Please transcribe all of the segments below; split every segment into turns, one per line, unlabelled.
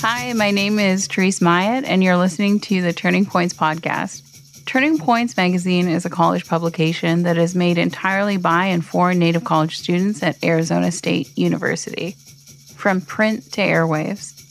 Hi, my name is Therese Myatt, and you're listening to the Turning Points podcast. Turning Points magazine is a college publication that is made entirely by and for Native college students at Arizona State University. From print to airwaves,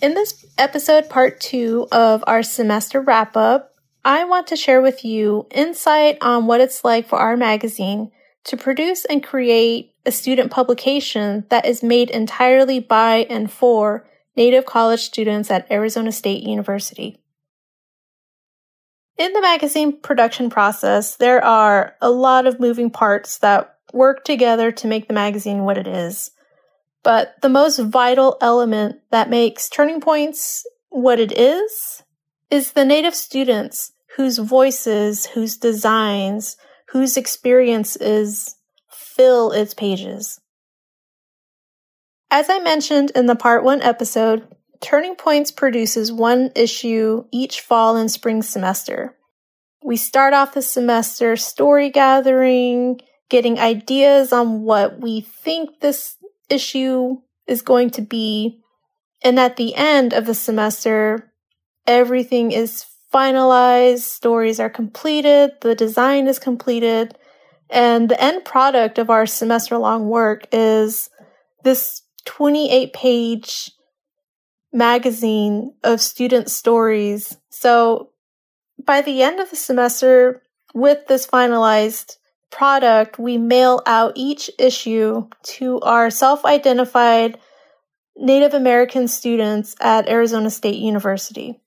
In this episode, part two of our semester wrap up, I want to share with you insight on what it's like for our magazine to produce and create a student publication that is made entirely by and for Native college students at Arizona State University. In the magazine production process, there are a lot of moving parts that work together to make the magazine what it is. But the most vital element that makes Turning Points what it is is the Native students whose voices, whose designs, whose experiences fill its pages. As I mentioned in the part one episode, Turning Points produces one issue each fall and spring semester. We start off the semester story gathering, getting ideas on what we think this issue is going to be. And at the end of the semester, everything is finalized, stories are completed, the design is completed, and the end product of our semester long work is this 28 page magazine of student stories. So by the end of the semester, with this finalized product, we mail out each issue to our self identified Native American students at Arizona State University.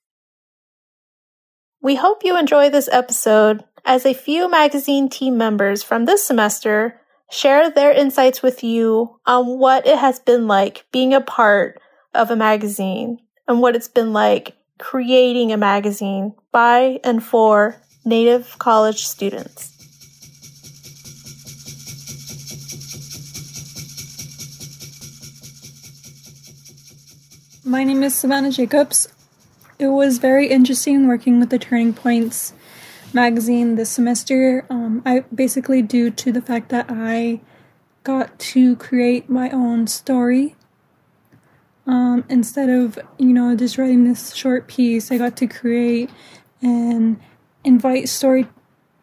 We hope you enjoy this episode as a few magazine team members from this semester share their insights with you on what it has been like being a part of a magazine and what it's been like creating a magazine by and for Native college students.
My name is Savannah Jacobs. It was very interesting working with the Turning Points magazine this semester. Um, I basically due to the fact that I got to create my own story. Um, instead of you know just writing this short piece, I got to create and invite story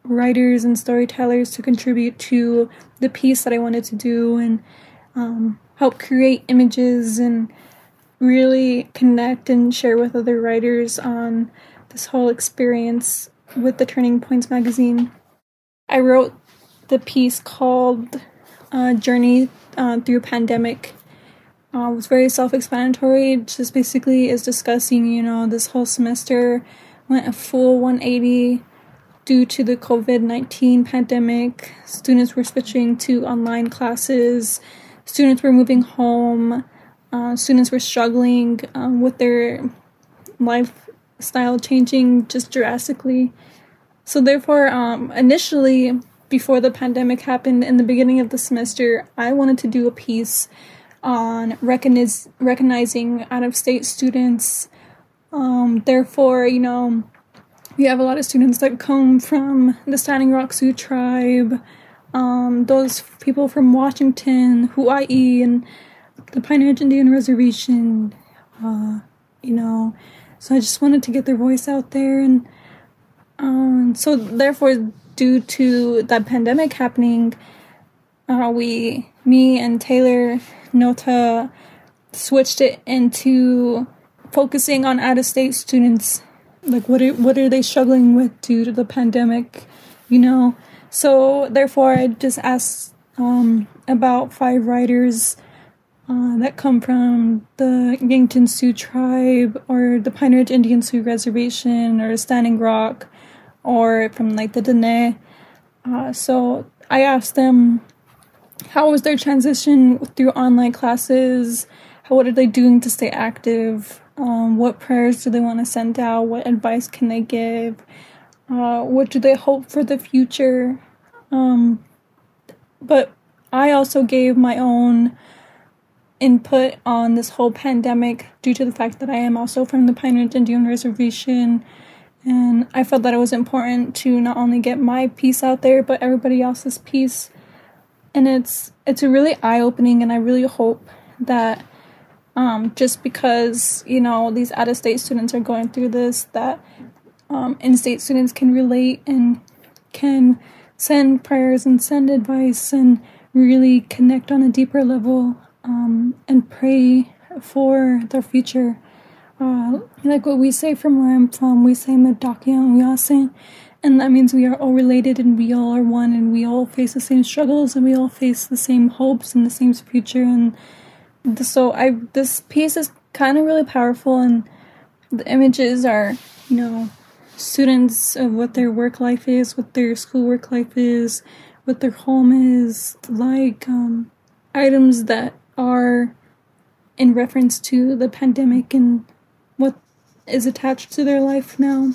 writers and storytellers to contribute to the piece that I wanted to do and um, help create images and really connect and share with other writers on this whole experience with the Turning Points magazine. I wrote the piece called uh, Journey uh, Through Pandemic. Uh, it was very self explanatory. Just basically is discussing, you know, this whole semester went a full 180 due to the COVID 19 pandemic. Students were switching to online classes, students were moving home, uh, students were struggling um, with their lifestyle changing just drastically. So, therefore, um, initially, before the pandemic happened in the beginning of the semester, I wanted to do a piece on recogniz- recognizing out of state students. Um, therefore, you know, we have a lot of students that come from the Standing Rock Sioux tribe, um, those people from Washington, Hawaii, and the Pine Ridge Indian Reservation, uh, you know, so I just wanted to get their voice out there, and um, so therefore, due to that pandemic happening, uh, we, me and Taylor Notah, switched it into focusing on out-of-state students. Like, what are what are they struggling with due to the pandemic? You know, so therefore, I just asked um, about five writers uh, that come from the Yankton Sioux tribe or the Pine Ridge Indian Sioux Reservation or Standing Rock or from like the Diné. Uh, so I asked them how was their transition through online classes? How, what are they doing to stay active? Um, what prayers do they want to send out? What advice can they give? Uh, what do they hope for the future? Um, but I also gave my own input on this whole pandemic due to the fact that I am also from the Pine Ridge Indian Reservation. And I felt that it was important to not only get my piece out there, but everybody else's piece. And it's it's a really eye opening, and I really hope that um, just because you know these out of state students are going through this, that um, in state students can relate and can send prayers and send advice and really connect on a deeper level um, and pray for their future. Uh, like what we say from where I'm from, we say and that means we are all related and we all are one and we all face the same struggles and we all face the same hopes and the same future. And so I this piece is kind of really powerful and the images are, you know, students of what their work life is, what their school work life is, what their home is, like um, items that are in reference to the pandemic and what is attached to their life now.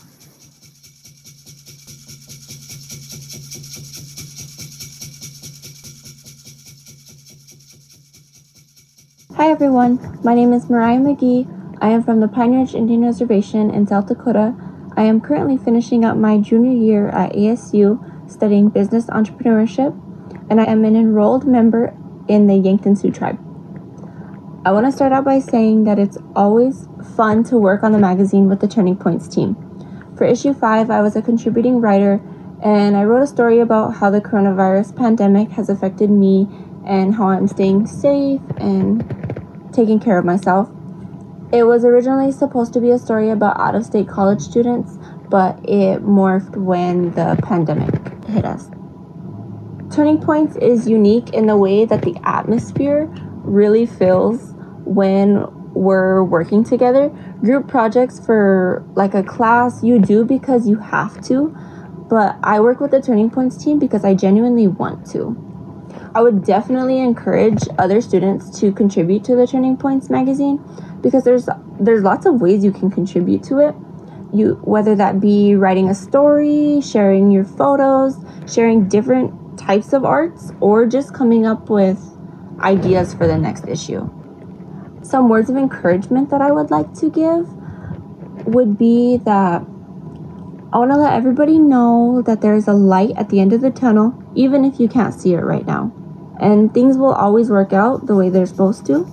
Hi everyone, my name is Mariah McGhee. I am from the Pine Ridge Indian Reservation in South Dakota. I am currently finishing up my junior year at ASU studying business entrepreneurship, and I am an enrolled member in the Yankton Sioux tribe. I want to start out by saying that it's always fun to work on the magazine with the Turning Points team. For issue 5, I was a contributing writer and I wrote a story about how the coronavirus pandemic has affected me and how I'm staying safe and taking care of myself. It was originally supposed to be a story about out of state college students, but it morphed when the pandemic hit us. Turning Points is unique in the way that the atmosphere really feels when we're working together. Group projects for like a class, you do because you have to, but I work with the Turning Points team because I genuinely want to. I would definitely encourage other students to contribute to the Turning Points magazine because there's there's lots of ways you can contribute to it. You whether that be writing a story, sharing your photos, sharing different types of arts or just coming up with ideas for the next issue. Some words of encouragement that I would like to give would be that I want to let everybody know that there is a light at the end of the tunnel, even if you can't see it right now. And things will always work out the way they're supposed to.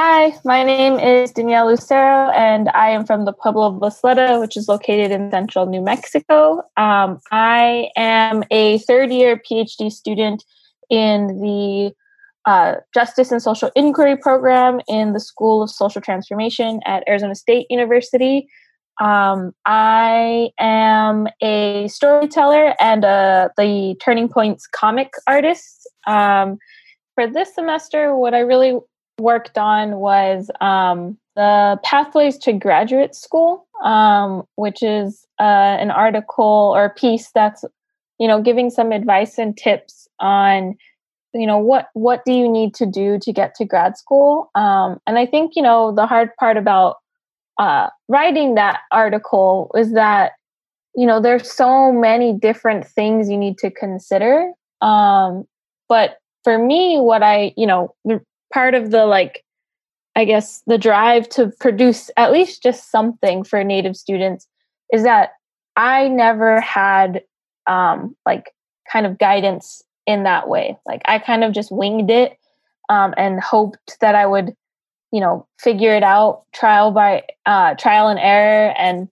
Hi, my name is Danielle Lucero, and I am from the Pueblo of Isleta, which is located in central New Mexico. Um, I am a third year PhD student in the uh, Justice and Social Inquiry program in the School of Social Transformation at Arizona State University. Um, I am a storyteller and uh, the Turning Points comic artist. Um, for this semester, what I really worked on was um, the Pathways to Graduate School, um, which is uh, an article or piece that's, you know, giving some advice and tips on, you know, what what do you need to do to get to grad school. Um, and I think you know the hard part about uh, writing that article is that you know there's so many different things you need to consider. Um, but for me, what I you know part of the like i guess the drive to produce at least just something for native students is that i never had um like kind of guidance in that way. Like i kind of just winged it um and hoped that i would you know figure it out trial by uh trial and error. And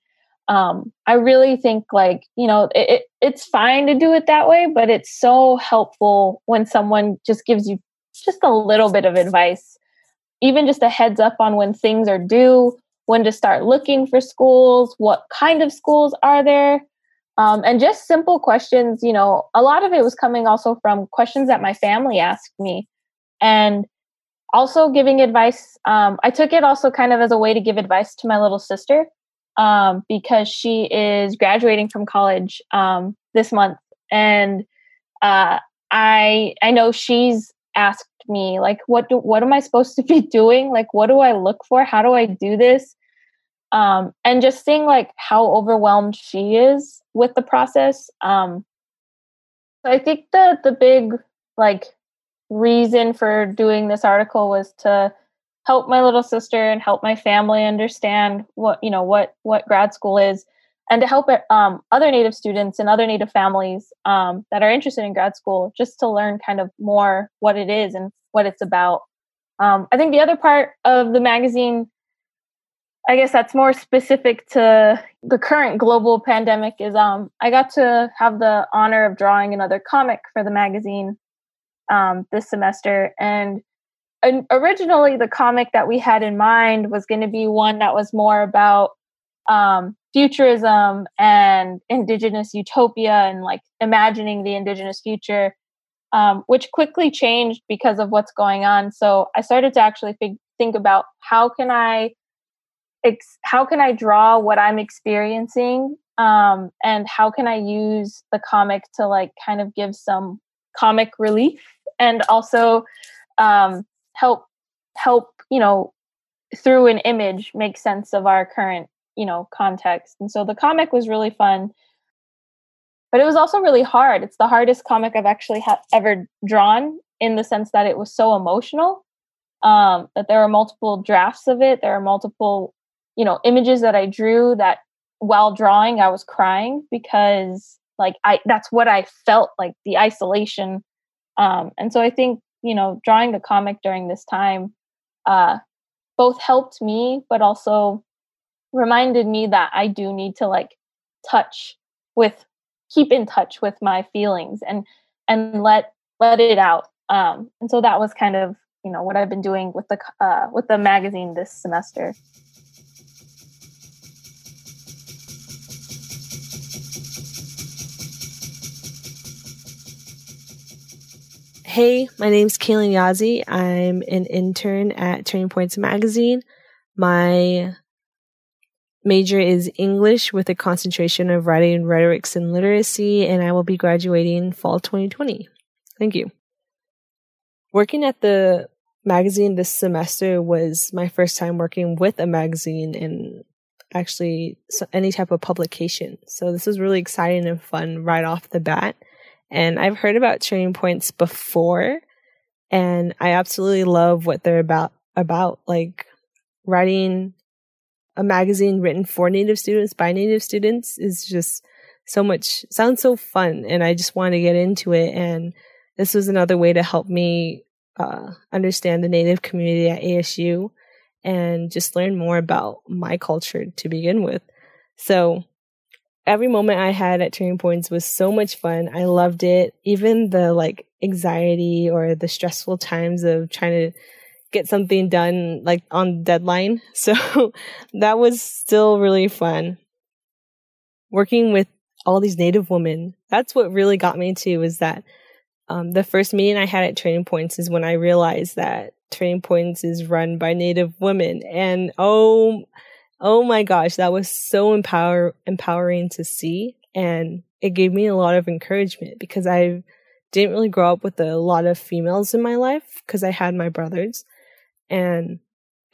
um i really think like you know it, it, it's fine to do it that way but it's so helpful when someone just gives you just a little bit of advice, even just a heads up on when things are due when to start looking for schools, what kind of schools are there, um, and just simple questions. You know, a lot of it was coming also from questions that my family asked me, and also giving advice. Um, I took it also kind of as a way to give advice to my little sister um, because she is graduating from college um, this month, and uh, I I know she's asked me like what do what am I supposed to be doing? Like what do I look for? How do I do this? Um, and just seeing like how overwhelmed she is with the process. Um, so I think the the big like reason for doing this article was to help my little sister and help my family understand what you know what what grad school is and to help um, other native students and other native families um, that are interested in grad school just to learn kind of more what it is and what it's about. Um, i think the other part of the magazine i guess that's more specific to the current global pandemic is um, i got to have the honor of drawing another comic for the magazine um, this semester. And originally the comic that we had in mind was going to be one that was more about um, futurism and indigenous utopia and like imagining the indigenous future um, which quickly changed because of what's going on. So i started to actually think, think about how can i ex- how can i draw what i'm experiencing um, and how can i use the comic to like kind of give some comic relief and also um, help help you know through an image make sense of our current you know context. And so the comic was really fun. But it was also really hard. It's the hardest comic i've actually ha- ever drawn in the sense that it was so emotional um, that there are multiple drafts of it. There are multiple you know images that i drew that while drawing i was crying because like i that's what i felt like the isolation. Um, and so i think you know drawing the comic during this time uh, both helped me but also reminded me that I do need to like touch with keep in touch with my feelings and and let let it out um and so that was kind of you know what I've been doing with the uh with the magazine this semester
Hey, my name's KaLynn Yazzie. I'm an intern at Turning Points Magazine. My major is English with a concentration of writing, rhetorics, and literacy, and I will be graduating fall 2020. Thank you. Working at the magazine this semester was my first time working with a magazine and actually any type of publication. So this was really exciting and fun right off the bat. And I've heard about Turning Points before, and I absolutely love what they're about. About like writing a magazine written for Native students by Native students is just so much sounds so fun, and I just want to get into it. And this was another way to help me uh, understand the Native community at ASU and just learn more about my culture to begin with. So every moment I had at Turning Points was so much fun. I loved it. Even the like anxiety or the stressful times of trying to get something done like on deadline. So that was still really fun. Working with all these native women. That's what really got me too is that um, the first meeting I had at Turning Points is when I realized that Turning Points is run by native women. And oh oh my gosh, that was so empower empowering to see. And it gave me a lot of encouragement because I didn't really grow up with a lot of females in my life because I had my brothers. And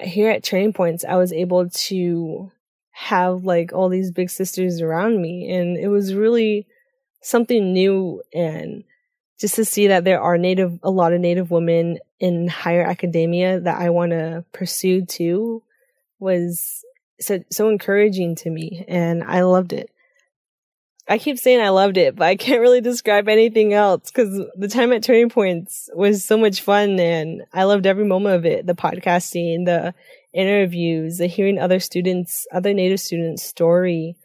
here at Turning Points, I was able to have like all these big sisters around me. And it was really something new and just to see that there are native, a lot of native women in higher academia that I want to pursue too was so so encouraging to me and I loved it. I keep saying I loved it, but I can't really describe anything else because the time at Turning Points was so much fun and I loved every moment of it. The podcasting, the interviews, the hearing other students, other Native students' story,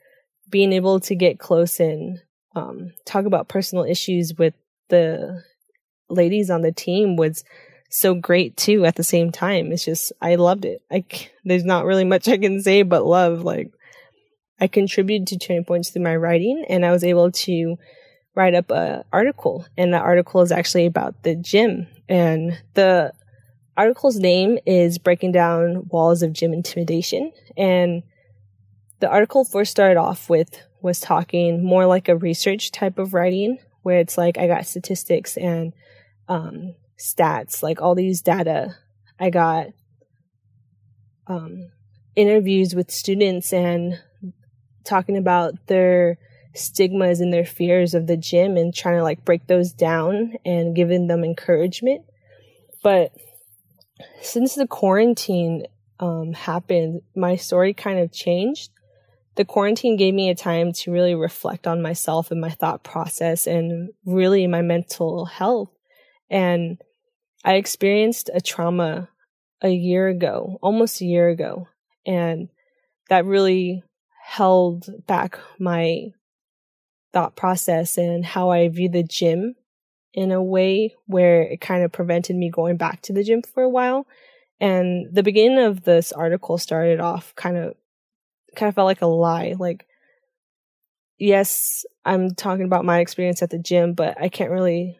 being able to get close and um, talk about personal issues with the ladies on the team was so great too at the same time. It's just, I loved it. I, there's not really much I can say but love. Like, I contributed to Turning Points through my writing and I was able to write up an article. And the article is actually about the gym. And the article's name is Breaking Down Walls of Gym Intimidation. And the article first started off with was talking more like a research type of writing where it's like I got statistics and um, stats, like all these data. I got um, interviews with students and talking about their stigmas and their fears of the gym and trying to like break those down and giving them encouragement. But since the quarantine um, happened, my story kind of changed. The quarantine gave me a time to really reflect on myself and my thought process and really my mental health. And I experienced a trauma a year ago, almost a year ago. And that really held back my thought process and how I view the gym in a way where it kind of prevented me going back to the gym for a while. And the beginning of this article started off kind of kind of felt like a lie. Like yes, I'm talking about my experience at the gym, but I can't really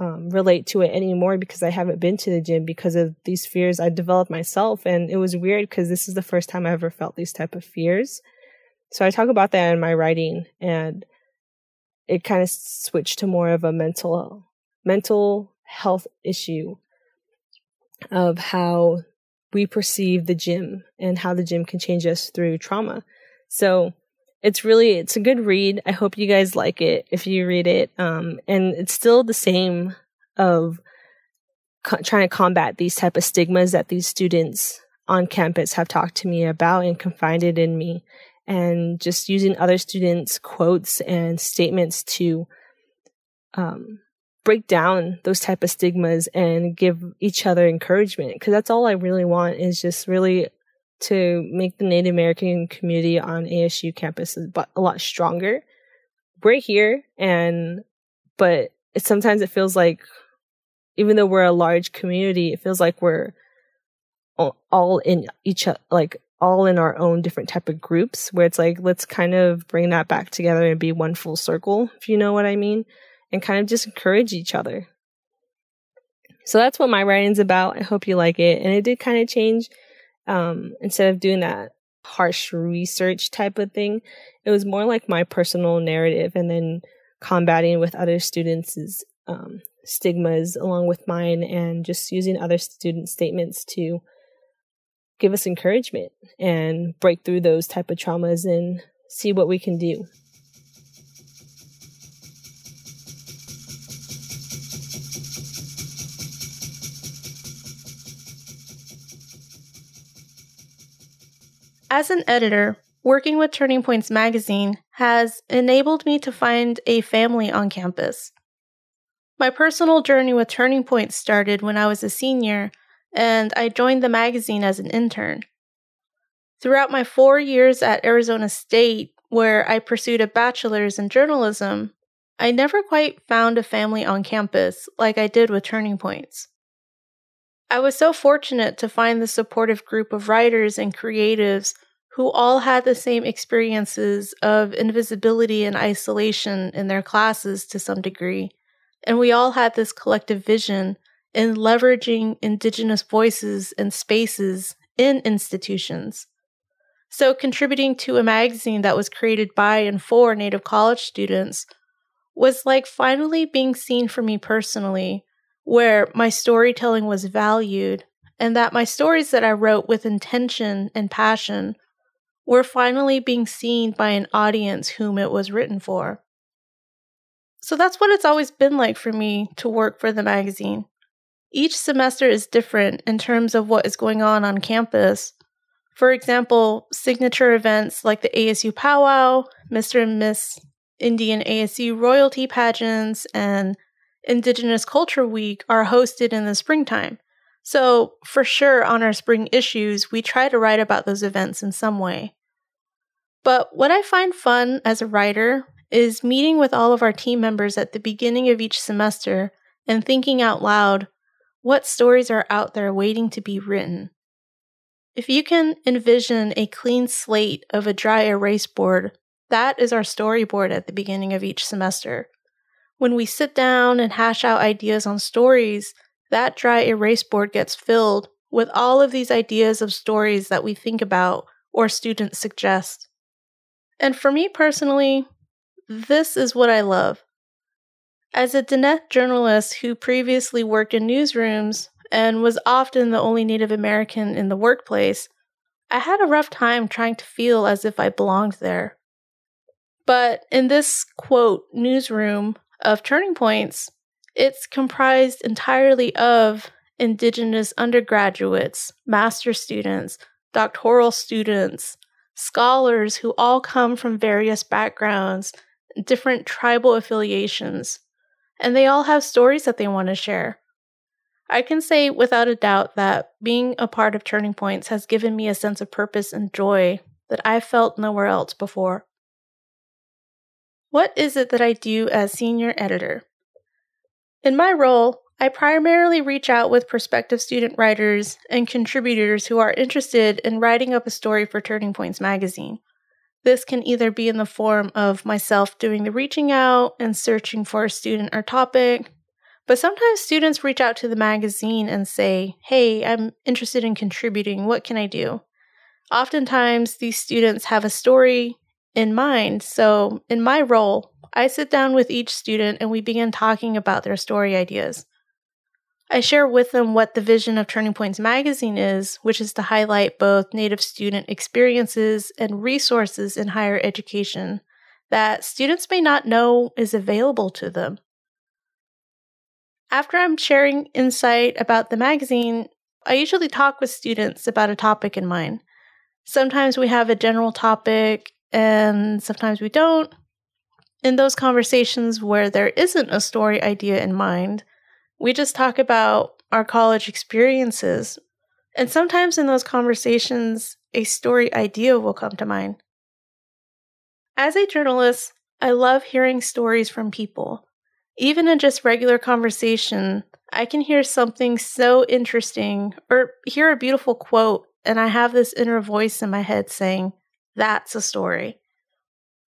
um, relate to it anymore because I haven't been to the gym because of these fears I developed myself. And it was weird because this is the first time I ever felt these type of fears. So I talk about that in my writing and it kind of switched to more of a mental, mental health issue of how we perceive the gym and how the gym can change us through trauma. So it's really it's a good read. I hope you guys like it if you read it. Um, and it's still the same of co- trying to combat these type of stigmas that these students on campus have talked to me about and confided in me, and just using other students' quotes and statements to um, break down those type of stigmas and give each other encouragement because that's all I really want is just really to make the Native American community on ASU campus a lot stronger. We're here, and but it, sometimes it feels like, even though we're a large community, it feels like we're all in each like all in our own different type of groups. Where it's like let's kind of bring that back together and be one full circle, if you know what I mean, and kind of just encourage each other. So that's what my writing's about. I hope you like it, and it did kind of change um, instead of doing that harsh research type of thing, it was more like my personal narrative and then combating with other students' um, stigmas along with mine and just using other student statements to give us encouragement and break through those type of traumas and see what we can do.
As an editor, working with Turning Points magazine has enabled me to find a family on campus. My personal journey with Turning Points started when I was a senior and I joined the magazine as an intern. Throughout my four years at Arizona State, where I pursued a bachelor's in journalism, I never quite found a family on campus like I did with Turning Points. I was so fortunate to find the supportive group of writers and creatives who all had the same experiences of invisibility and isolation in their classes to some degree. And we all had this collective vision in leveraging Indigenous voices and spaces in institutions. So, contributing to a magazine that was created by and for Native college students was like finally being seen for me personally where my storytelling was valued and that my stories that I wrote with intention and passion were finally being seen by an audience whom it was written for. So that's what it's always been like for me to work for the magazine. Each semester is different in terms of what is going on on campus. For example, signature events like the ASU Powwow, Mr. and Miss Indian ASU royalty pageants, and Indigenous Culture Week are hosted in the springtime. So, for sure, on our spring issues, we try to write about those events in some way. But what I find fun as a writer is meeting with all of our team members at the beginning of each semester and thinking out loud what stories are out there waiting to be written. If you can envision a clean slate of a dry erase board, that is our storyboard at the beginning of each semester. When we sit down and hash out ideas on stories, that dry erase board gets filled with all of these ideas of stories that we think about or students suggest. And for me personally, this is what I love. As a Diné journalist who previously worked in newsrooms and was often the only Native American in the workplace, I had a rough time trying to feel as if I belonged there. But in this quote newsroom of Turning Points, it's comprised entirely of Indigenous undergraduates, master students, doctoral students, scholars who all come from various backgrounds, different tribal affiliations, and they all have stories that they want to share. I can say without a doubt that being a part of Turning Points has given me a sense of purpose and joy that I've felt nowhere else before. What is it that I do as senior editor? In my role, I primarily reach out with prospective student writers and contributors who are interested in writing up a story for Turning Points magazine. This can either be in the form of myself doing the reaching out and searching for a student or topic, but sometimes students reach out to the magazine and say, Hey, I'm interested in contributing. What can I do? Oftentimes, these students have a story in mind. So, in my role, I sit down with each student and we begin talking about their story ideas. I share with them what the vision of Turning Points magazine is, which is to highlight both Native student experiences and resources in higher education that students may not know is available to them. After I'm sharing insight about the magazine, I usually talk with students about a topic in mind. Sometimes we have a general topic, and sometimes we don't. In those conversations where there isn't a story idea in mind, we just talk about our college experiences. And sometimes in those conversations, a story idea will come to mind. As a journalist, I love hearing stories from people. Even in just regular conversation, I can hear something so interesting or hear a beautiful quote, and I have this inner voice in my head saying, That's a story.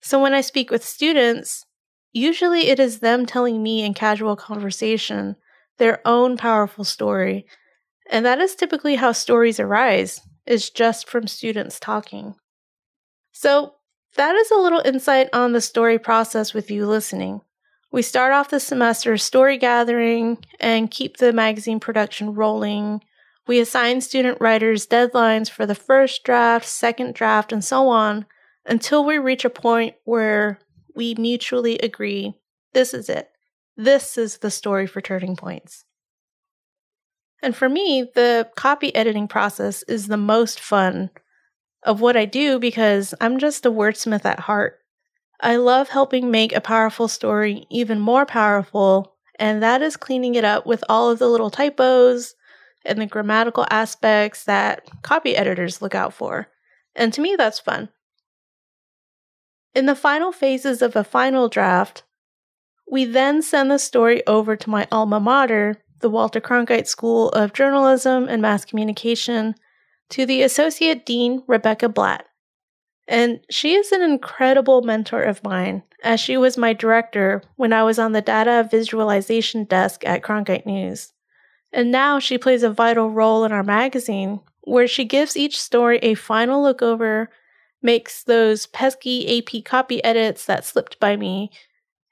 So when I speak with students, usually it is them telling me in casual conversation their own powerful story. And that is typically how stories arise, is just from students talking. So, that is a little insight on the story process with you listening. We start off the semester story gathering and keep the magazine production rolling. We assign student writers deadlines for the first draft, second draft, and so on until we reach a point where we mutually agree this is it. This is the story for Turning Points. And for me, the copy editing process is the most fun of what I do because I'm just a wordsmith at heart. I love helping make a powerful story even more powerful, and that is cleaning it up with all of the little typos and the grammatical aspects that copy editors look out for. And to me, that's fun. In the final phases of a final draft, we then send the story over to my alma mater, the Walter Cronkite School of Journalism and Mass Communication, to the Associate Dean, Rebecca Blatt. And she is an incredible mentor of mine, as she was my director when I was on the data visualization desk at Cronkite News. And now she plays a vital role in our magazine, where she gives each story a final look over, makes those pesky AP copy edits that slipped by me,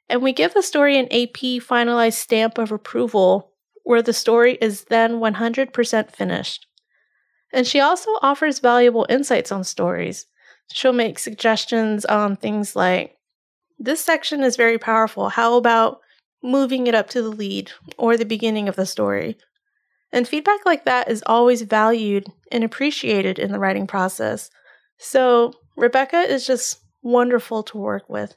and we give the story an AP finalized stamp of approval, where the story is then 100% finished. And she also offers valuable insights on stories. She'll make suggestions on things like this section is very powerful. How about moving it up to the lead or the beginning of the story? And feedback like that is always valued and appreciated in the writing process. So, Rebecca is just wonderful to work with.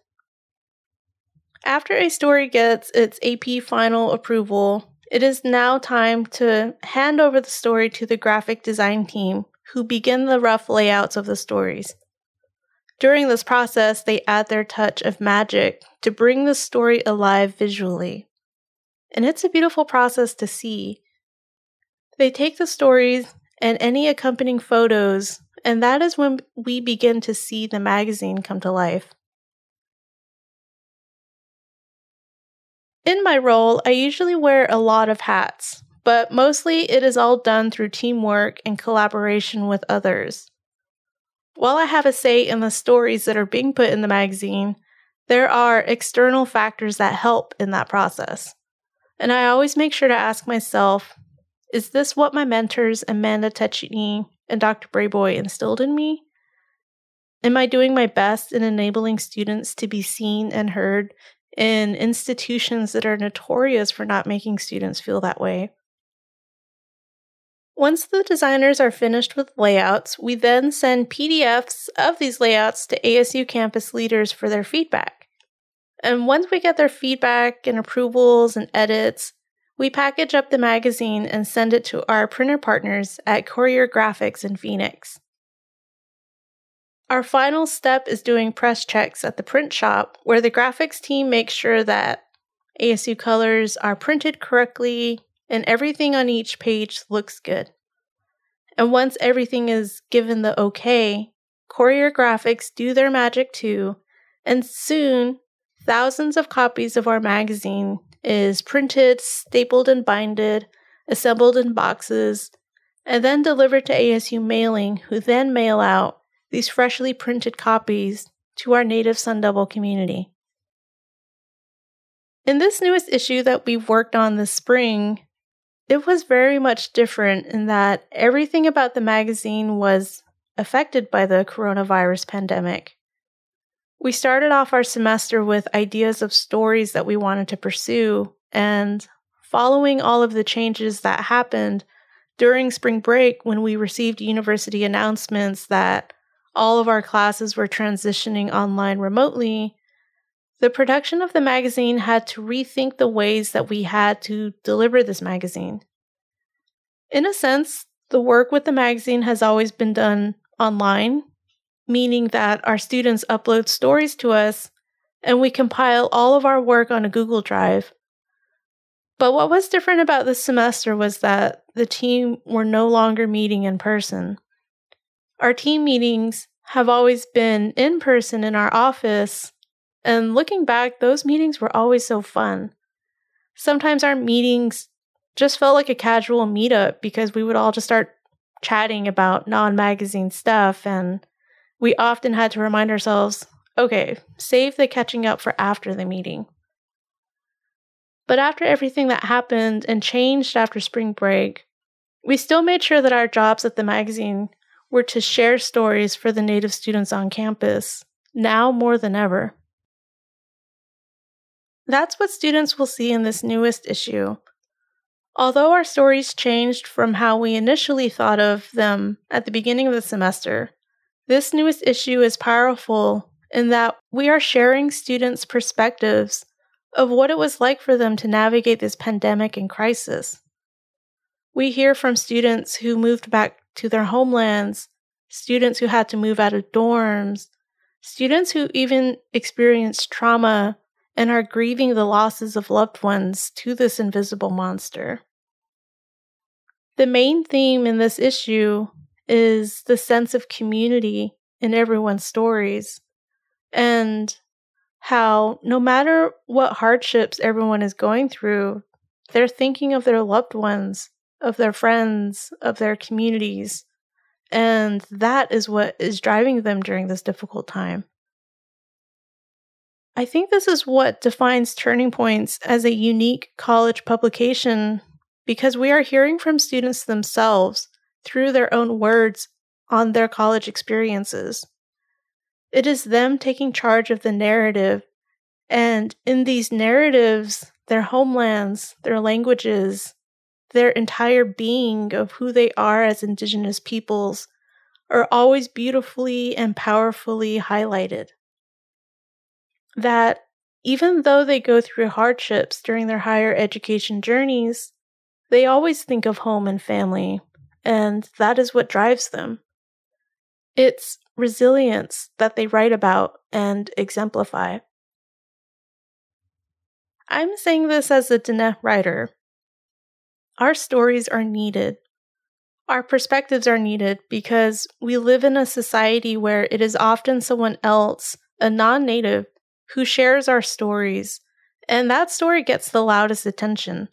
After a story gets its AP final approval, it is now time to hand over the story to the graphic design team, who begin the rough layouts of the stories. During this process, they add their touch of magic to bring the story alive visually. And it's a beautiful process to see. They take the stories and any accompanying photos, and that is when we begin to see the magazine come to life. In my role, I usually wear a lot of hats, but mostly it is all done through teamwork and collaboration with others. While I have a say in the stories that are being put in the magazine, there are external factors that help in that process. And I always make sure to ask myself is this what my mentors Amanda Tachine and Dr. Brayboy instilled in me? Am I doing my best in enabling students to be seen and heard in institutions that are notorious for not making students feel that way? Once the designers are finished with layouts, we then send PDFs of these layouts to ASU campus leaders for their feedback. And once we get their feedback and approvals and edits, we package up the magazine and send it to our printer partners at Courier Graphics in Phoenix. Our final step is doing press checks at the print shop, where the graphics team makes sure that ASU colors are printed correctly and everything on each page looks good. And once everything is given the okay, Courier Graphics do their magic too, and soon thousands of copies of our magazine is printed, stapled and binded, assembled in boxes, and then delivered to ASU mailing, who then mail out these freshly printed copies to our native Sun Devil community. In this newest issue that we've worked on this spring, it was very much different in that everything about the magazine was affected by the coronavirus pandemic. We started off our semester with ideas of stories that we wanted to pursue, and following all of the changes that happened during spring break when we received university announcements that all of our classes were transitioning online remotely, the production of the magazine had to rethink the ways that we had to deliver this magazine. In a sense, the work with the magazine has always been done online, meaning that our students upload stories to us and we compile all of our work on a Google Drive. But what was different about this semester was that the team were no longer meeting in person. Our team meetings have always been in person in our office and looking back, those meetings were always so fun. Sometimes our meetings just felt like a casual meetup because we would all just start chatting about non magazine stuff. And we often had to remind ourselves okay, save the catching up for after the meeting. But after everything that happened and changed after spring break, we still made sure that our jobs at the magazine were to share stories for the Native students on campus, now more than ever. That's what students will see in this newest issue. Although our stories changed from how we initially thought of them at the beginning of the semester, this newest issue is powerful in that we are sharing students' perspectives of what it was like for them to navigate this pandemic and crisis. We hear from students who moved back to their homelands, students who had to move out of dorms, students who even experienced trauma and are grieving the losses of loved ones to this invisible monster. The main theme in this issue is the sense of community in everyone's stories and how no matter what hardships everyone is going through, they're thinking of their loved ones, of their friends, of their communities. And that is what is driving them during this difficult time. I think this is what defines Turning Points as a unique college publication because we are hearing from students themselves through their own words on their college experiences. It is them taking charge of the narrative, and in these narratives, their homelands, their languages, their entire being of who they are as Indigenous peoples are always beautifully and powerfully highlighted that even though they go through hardships during their higher education journeys, they always think of home and family, and that is what drives them. It's resilience that they write about and exemplify. I'm saying this as a Diné writer. Our stories are needed Our perspectives are needed because we live in a society where it is often someone else, a non native, who shares our stories, and that story gets the loudest attention.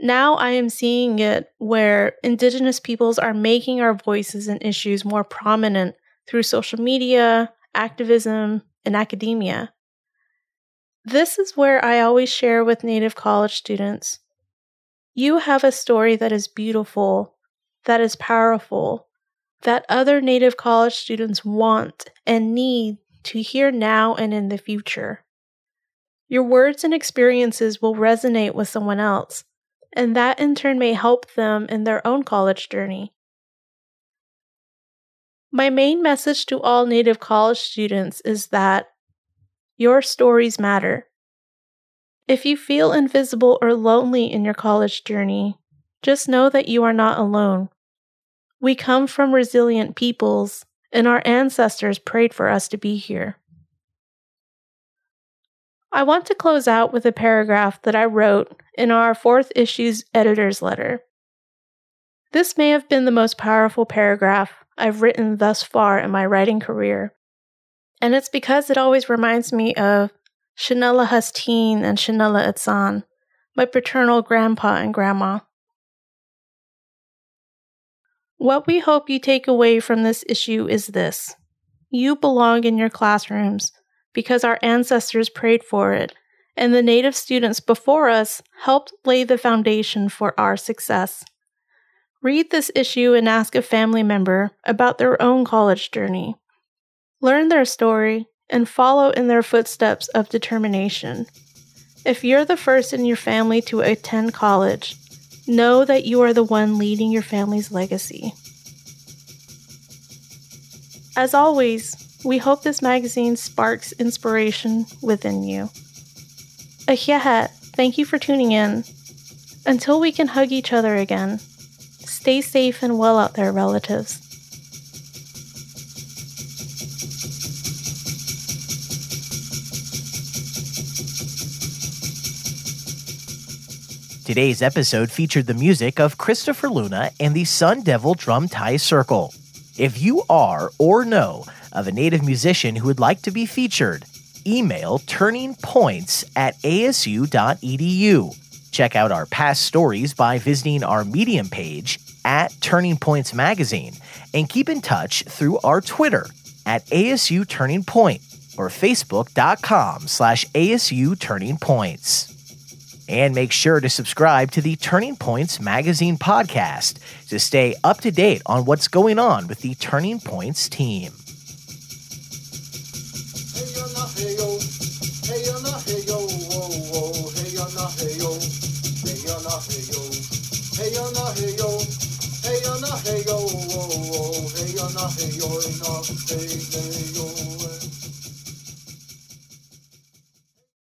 Now I am seeing it where Indigenous peoples are making our voices and issues more prominent through social media, activism, and academia. This is where I always share with Native college students you have a story that is beautiful, that is powerful, that other Native college students want and need to hear now and in the future. Your words and experiences will resonate with someone else, and that in turn may help them in their own college journey. My main message to all Native college students is that your stories matter. If you feel invisible or lonely in your college journey, just know that you are not alone. We come from resilient peoples, and our ancestors prayed for us to be here. I want to close out with a paragraph that I wrote in our fourth issue's editor's letter. This may have been the most powerful paragraph I've written thus far in my writing career, and it's because it always reminds me of Shanella Husteen and Shanella Itsan, my paternal grandpa and grandma. What we hope you take away from this issue is this you belong in your classrooms because our ancestors prayed for it, and the Native students before us helped lay the foundation for our success. Read this issue and ask a family member about their own college journey. Learn their story and follow in their footsteps of determination. If you're the first in your family to attend college, know that you are the one leading your family's legacy. As always, we hope this magazine sparks inspiration within you. Ahiahat, thank you for tuning in. Until we can hug each other again, stay safe and well out there, relatives.
Today's episode featured the music of Christopher Luna and the Sun Devil Drumtie Circle. If you are or know of a native musician who would like to be featured, email turningpoints at asu.edu. Check out our past stories by visiting our Medium page at Turning Points Magazine and keep in touch through our Twitter at ASU Turning Point or Facebook.com slash ASU Turning Points. And make sure to subscribe to the Turning Points Magazine podcast to stay up to date on what's going on with the Turning Points team.
hey yo, hey yo, hey yo, hey yo, hey yo,